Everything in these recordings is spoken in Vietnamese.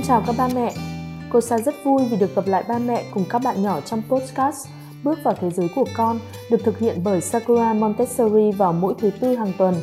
Thân chào các ba mẹ. Cô Sa rất vui vì được gặp lại ba mẹ cùng các bạn nhỏ trong podcast Bước vào thế giới của con được thực hiện bởi Sakura Montessori vào mỗi thứ tư hàng tuần.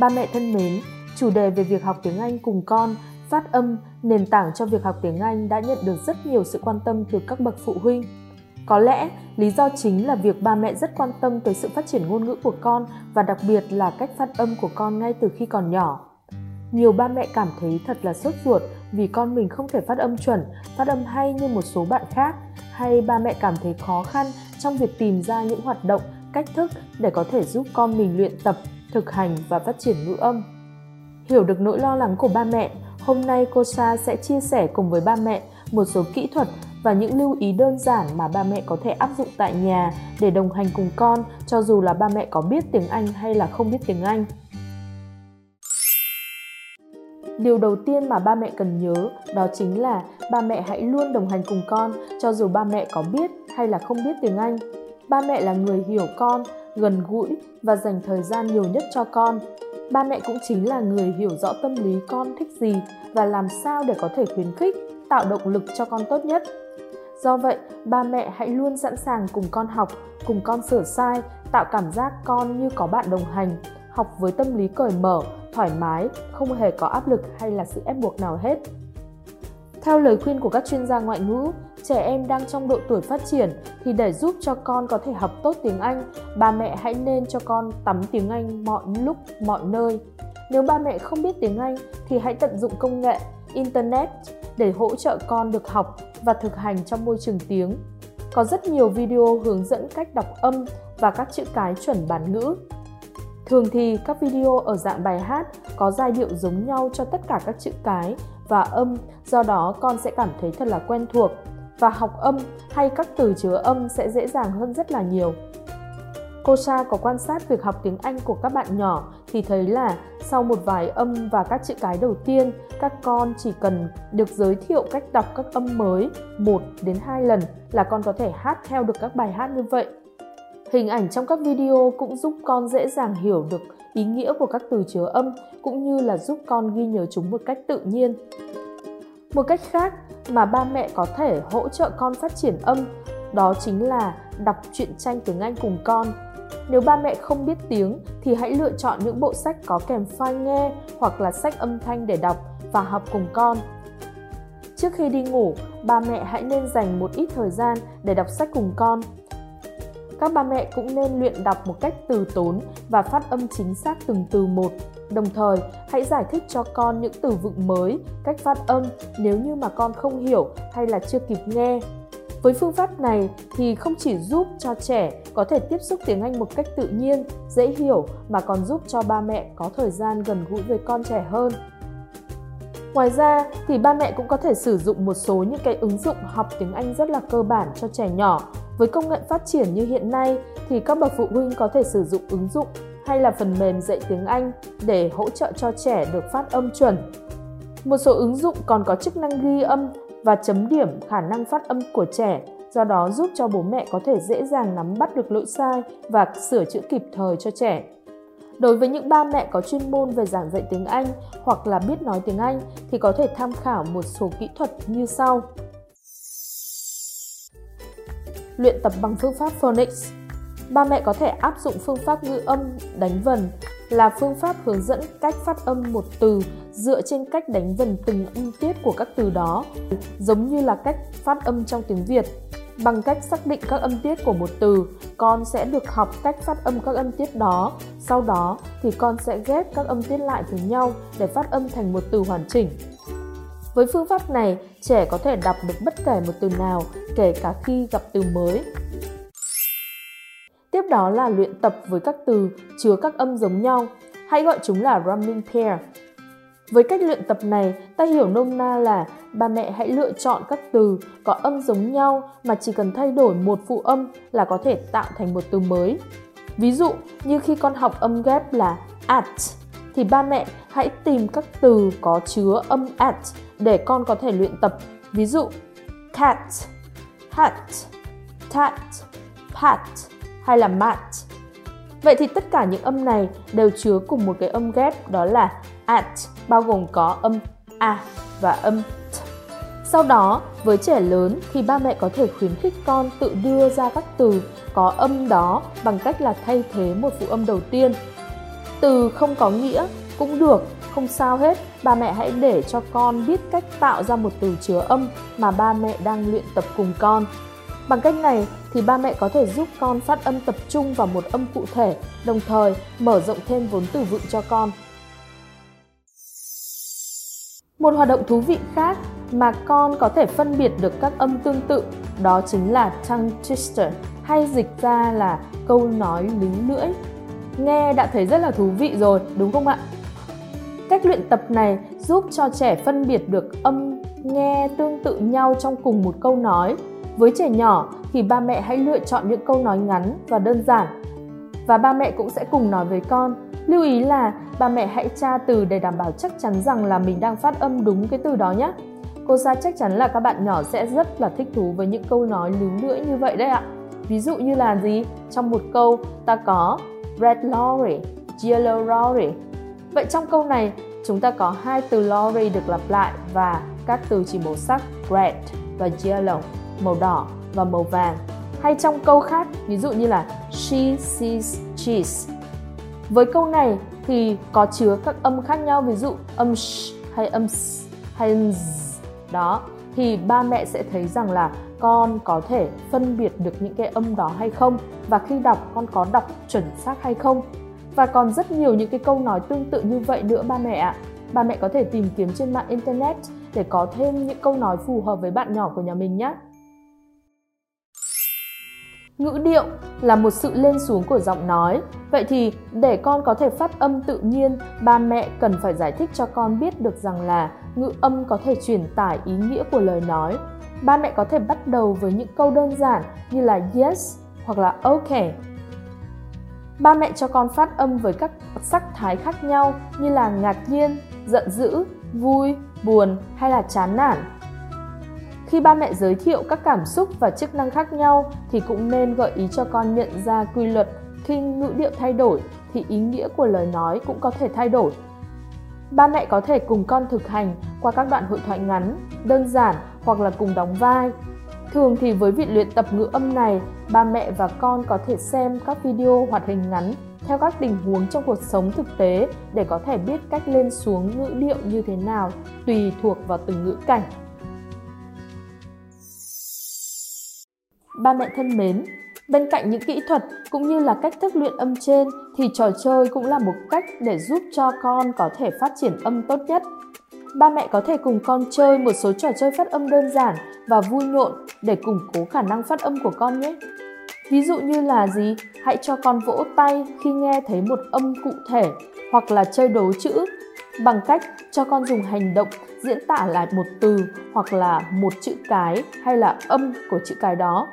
Ba mẹ thân mến, chủ đề về việc học tiếng Anh cùng con, phát âm, nền tảng cho việc học tiếng Anh đã nhận được rất nhiều sự quan tâm từ các bậc phụ huynh. Có lẽ lý do chính là việc ba mẹ rất quan tâm tới sự phát triển ngôn ngữ của con và đặc biệt là cách phát âm của con ngay từ khi còn nhỏ. Nhiều ba mẹ cảm thấy thật là sốt ruột vì con mình không thể phát âm chuẩn, phát âm hay như một số bạn khác, hay ba mẹ cảm thấy khó khăn trong việc tìm ra những hoạt động, cách thức để có thể giúp con mình luyện tập, thực hành và phát triển ngữ âm. Hiểu được nỗi lo lắng của ba mẹ, hôm nay cô Sa sẽ chia sẻ cùng với ba mẹ một số kỹ thuật và những lưu ý đơn giản mà ba mẹ có thể áp dụng tại nhà để đồng hành cùng con cho dù là ba mẹ có biết tiếng Anh hay là không biết tiếng Anh. Điều đầu tiên mà ba mẹ cần nhớ đó chính là ba mẹ hãy luôn đồng hành cùng con cho dù ba mẹ có biết hay là không biết tiếng Anh. Ba mẹ là người hiểu con, gần gũi và dành thời gian nhiều nhất cho con. Ba mẹ cũng chính là người hiểu rõ tâm lý con thích gì và làm sao để có thể khuyến khích, tạo động lực cho con tốt nhất. Do vậy, ba mẹ hãy luôn sẵn sàng cùng con học, cùng con sửa sai, tạo cảm giác con như có bạn đồng hành, học với tâm lý cởi mở, thoải mái, không hề có áp lực hay là sự ép buộc nào hết. Theo lời khuyên của các chuyên gia ngoại ngữ, trẻ em đang trong độ tuổi phát triển thì để giúp cho con có thể học tốt tiếng Anh, bà mẹ hãy nên cho con tắm tiếng Anh mọi lúc, mọi nơi. Nếu ba mẹ không biết tiếng Anh thì hãy tận dụng công nghệ, internet để hỗ trợ con được học và thực hành trong môi trường tiếng. Có rất nhiều video hướng dẫn cách đọc âm và các chữ cái chuẩn bản ngữ Thường thì các video ở dạng bài hát có giai điệu giống nhau cho tất cả các chữ cái và âm, do đó con sẽ cảm thấy thật là quen thuộc và học âm hay các từ chứa âm sẽ dễ dàng hơn rất là nhiều. Cô Sa có quan sát việc học tiếng Anh của các bạn nhỏ thì thấy là sau một vài âm và các chữ cái đầu tiên, các con chỉ cần được giới thiệu cách đọc các âm mới 1 đến 2 lần là con có thể hát theo được các bài hát như vậy Hình ảnh trong các video cũng giúp con dễ dàng hiểu được ý nghĩa của các từ chứa âm cũng như là giúp con ghi nhớ chúng một cách tự nhiên. Một cách khác mà ba mẹ có thể hỗ trợ con phát triển âm đó chính là đọc truyện tranh tiếng Anh cùng con. Nếu ba mẹ không biết tiếng thì hãy lựa chọn những bộ sách có kèm file nghe hoặc là sách âm thanh để đọc và học cùng con. Trước khi đi ngủ, ba mẹ hãy nên dành một ít thời gian để đọc sách cùng con các ba mẹ cũng nên luyện đọc một cách từ tốn và phát âm chính xác từng từ một. Đồng thời, hãy giải thích cho con những từ vựng mới, cách phát âm nếu như mà con không hiểu hay là chưa kịp nghe. Với phương pháp này thì không chỉ giúp cho trẻ có thể tiếp xúc tiếng Anh một cách tự nhiên, dễ hiểu mà còn giúp cho ba mẹ có thời gian gần gũi với con trẻ hơn. Ngoài ra thì ba mẹ cũng có thể sử dụng một số những cái ứng dụng học tiếng Anh rất là cơ bản cho trẻ nhỏ với công nghệ phát triển như hiện nay thì các bậc phụ huynh có thể sử dụng ứng dụng hay là phần mềm dạy tiếng Anh để hỗ trợ cho trẻ được phát âm chuẩn. Một số ứng dụng còn có chức năng ghi âm và chấm điểm khả năng phát âm của trẻ, do đó giúp cho bố mẹ có thể dễ dàng nắm bắt được lỗi sai và sửa chữa kịp thời cho trẻ. Đối với những ba mẹ có chuyên môn về giảng dạy tiếng Anh hoặc là biết nói tiếng Anh thì có thể tham khảo một số kỹ thuật như sau luyện tập bằng phương pháp phonics. Ba mẹ có thể áp dụng phương pháp ngữ âm đánh vần là phương pháp hướng dẫn cách phát âm một từ dựa trên cách đánh vần từng âm tiết của các từ đó, giống như là cách phát âm trong tiếng Việt. Bằng cách xác định các âm tiết của một từ, con sẽ được học cách phát âm các âm tiết đó. Sau đó thì con sẽ ghép các âm tiết lại với nhau để phát âm thành một từ hoàn chỉnh. Với phương pháp này, trẻ có thể đọc được bất kể một từ nào, kể cả khi gặp từ mới. Tiếp đó là luyện tập với các từ chứa các âm giống nhau, hãy gọi chúng là rhyming pair. Với cách luyện tập này, ta hiểu nôm na là ba mẹ hãy lựa chọn các từ có âm giống nhau mà chỉ cần thay đổi một phụ âm là có thể tạo thành một từ mới. Ví dụ như khi con học âm ghép là at thì ba mẹ hãy tìm các từ có chứa âm at để con có thể luyện tập. Ví dụ cat, hat, tat, pat hay là mat. Vậy thì tất cả những âm này đều chứa cùng một cái âm ghép đó là at bao gồm có âm a và âm t. Sau đó, với trẻ lớn thì ba mẹ có thể khuyến khích con tự đưa ra các từ có âm đó bằng cách là thay thế một phụ âm đầu tiên. Từ không có nghĩa cũng được, không sao hết, ba mẹ hãy để cho con biết cách tạo ra một từ chứa âm mà ba mẹ đang luyện tập cùng con. Bằng cách này thì ba mẹ có thể giúp con phát âm tập trung vào một âm cụ thể, đồng thời mở rộng thêm vốn từ vựng cho con. Một hoạt động thú vị khác mà con có thể phân biệt được các âm tương tự đó chính là tongue twister hay dịch ra là câu nói lính lưỡi. Nghe đã thấy rất là thú vị rồi, đúng không ạ? Cách luyện tập này giúp cho trẻ phân biệt được âm nghe tương tự nhau trong cùng một câu nói. Với trẻ nhỏ thì ba mẹ hãy lựa chọn những câu nói ngắn và đơn giản và ba mẹ cũng sẽ cùng nói với con. Lưu ý là ba mẹ hãy tra từ để đảm bảo chắc chắn rằng là mình đang phát âm đúng cái từ đó nhé. Cô Sa chắc chắn là các bạn nhỏ sẽ rất là thích thú với những câu nói lướng lưỡi như vậy đấy ạ. Ví dụ như là gì? Trong một câu ta có red lorry, yellow lorry. Vậy trong câu này chúng ta có hai từ lorry được lặp lại và các từ chỉ màu sắc red và yellow, màu đỏ và màu vàng. Hay trong câu khác, ví dụ như là she sees cheese. Với câu này thì có chứa các âm khác nhau, ví dụ âm sh hay âm s hay âm z. Đó, thì ba mẹ sẽ thấy rằng là con có thể phân biệt được những cái âm đó hay không và khi đọc con có đọc chuẩn xác hay không và còn rất nhiều những cái câu nói tương tự như vậy nữa, ba mẹ ạ. Ba mẹ có thể tìm kiếm trên mạng internet để có thêm những câu nói phù hợp với bạn nhỏ của nhà mình nhé. Ngữ điệu là một sự lên xuống của giọng nói. Vậy thì để con có thể phát âm tự nhiên, ba mẹ cần phải giải thích cho con biết được rằng là ngữ âm có thể truyền tải ý nghĩa của lời nói. Ba mẹ có thể bắt đầu với những câu đơn giản như là yes hoặc là okay ba mẹ cho con phát âm với các sắc thái khác nhau như là ngạc nhiên giận dữ vui buồn hay là chán nản khi ba mẹ giới thiệu các cảm xúc và chức năng khác nhau thì cũng nên gợi ý cho con nhận ra quy luật khi ngữ điệu thay đổi thì ý nghĩa của lời nói cũng có thể thay đổi. Ba mẹ có thể cùng con thực hành qua các đoạn hội thoại ngắn, đơn giản hoặc là cùng đóng vai. Thường thì với việc luyện tập ngữ âm này, ba mẹ và con có thể xem các video hoạt hình ngắn theo các tình huống trong cuộc sống thực tế để có thể biết cách lên xuống ngữ điệu như thế nào tùy thuộc vào từng ngữ cảnh. Ba mẹ thân mến, bên cạnh những kỹ thuật cũng như là cách thức luyện âm trên thì trò chơi cũng là một cách để giúp cho con có thể phát triển âm tốt nhất. Ba mẹ có thể cùng con chơi một số trò chơi phát âm đơn giản và vui nhộn để củng cố khả năng phát âm của con nhé. Ví dụ như là gì? Hãy cho con vỗ tay khi nghe thấy một âm cụ thể hoặc là chơi đố chữ bằng cách cho con dùng hành động diễn tả lại một từ hoặc là một chữ cái hay là âm của chữ cái đó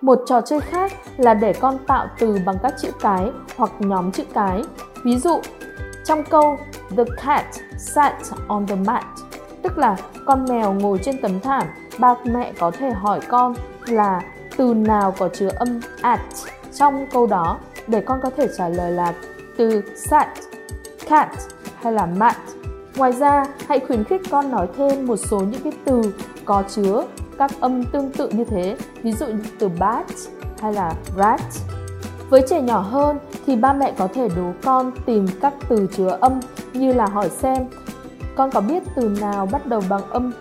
một trò chơi khác là để con tạo từ bằng các chữ cái hoặc nhóm chữ cái. Ví dụ, trong câu The cat sat on the mat, tức là con mèo ngồi trên tấm thảm, ba mẹ có thể hỏi con là từ nào có chứa âm at trong câu đó để con có thể trả lời là từ sat, cat hay là mat. Ngoài ra, hãy khuyến khích con nói thêm một số những cái từ có chứa các âm tương tự như thế, ví dụ như từ bat hay là rat. Với trẻ nhỏ hơn thì ba mẹ có thể đố con tìm các từ chứa âm như là hỏi xem con có biết từ nào bắt đầu bằng âm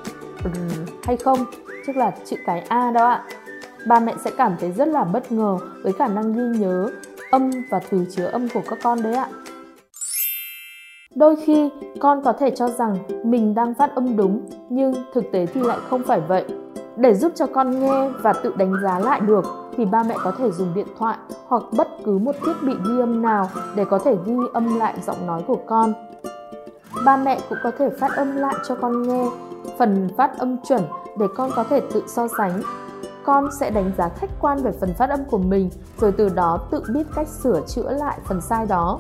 r hay không, tức là chữ cái A đó ạ. Ba mẹ sẽ cảm thấy rất là bất ngờ với khả năng ghi nhớ âm và từ chứa âm của các con đấy ạ. Đôi khi con có thể cho rằng mình đang phát âm đúng nhưng thực tế thì lại không phải vậy. Để giúp cho con nghe và tự đánh giá lại được thì ba mẹ có thể dùng điện thoại hoặc bất cứ một thiết bị ghi âm nào để có thể ghi âm lại giọng nói của con. Ba mẹ cũng có thể phát âm lại cho con nghe phần phát âm chuẩn để con có thể tự so sánh. Con sẽ đánh giá khách quan về phần phát âm của mình rồi từ đó tự biết cách sửa chữa lại phần sai đó.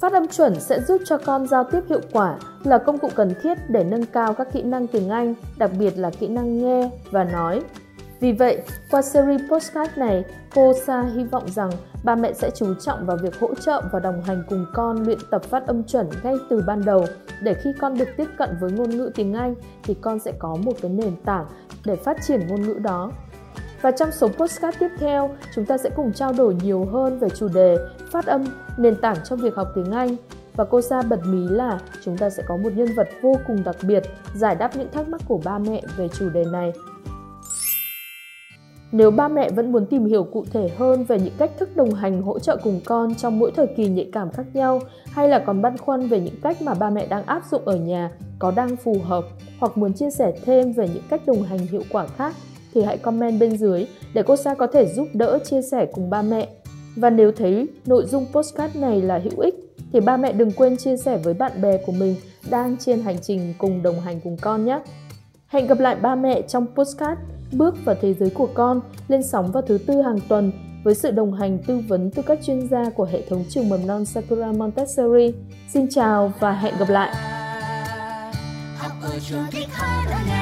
Phát âm chuẩn sẽ giúp cho con giao tiếp hiệu quả là công cụ cần thiết để nâng cao các kỹ năng tiếng Anh, đặc biệt là kỹ năng nghe và nói. Vì vậy, qua series postcard này, cô Sa hy vọng rằng ba mẹ sẽ chú trọng vào việc hỗ trợ và đồng hành cùng con luyện tập phát âm chuẩn ngay từ ban đầu để khi con được tiếp cận với ngôn ngữ tiếng Anh thì con sẽ có một cái nền tảng để phát triển ngôn ngữ đó. Và trong số postcard tiếp theo, chúng ta sẽ cùng trao đổi nhiều hơn về chủ đề phát âm, nền tảng trong việc học tiếng Anh. Và cô Sa bật mí là chúng ta sẽ có một nhân vật vô cùng đặc biệt giải đáp những thắc mắc của ba mẹ về chủ đề này nếu ba mẹ vẫn muốn tìm hiểu cụ thể hơn về những cách thức đồng hành hỗ trợ cùng con trong mỗi thời kỳ nhạy cảm khác nhau, hay là còn băn khoăn về những cách mà ba mẹ đang áp dụng ở nhà có đang phù hợp hoặc muốn chia sẻ thêm về những cách đồng hành hiệu quả khác, thì hãy comment bên dưới để cô Sa có thể giúp đỡ chia sẻ cùng ba mẹ. Và nếu thấy nội dung postcard này là hữu ích, thì ba mẹ đừng quên chia sẻ với bạn bè của mình đang trên hành trình cùng đồng hành cùng con nhé. Hẹn gặp lại ba mẹ trong postcard Bước vào thế giới của con, lên sóng vào thứ tư hàng tuần với sự đồng hành tư vấn từ các chuyên gia của hệ thống trường mầm non Sakura Montessori. Xin chào và hẹn gặp lại! Học ở trường thích hơn ở nhà.